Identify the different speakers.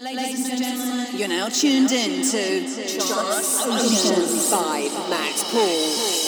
Speaker 1: Ladies and gentlemen, you're now tuned in to Trance Ocean by Max Paul.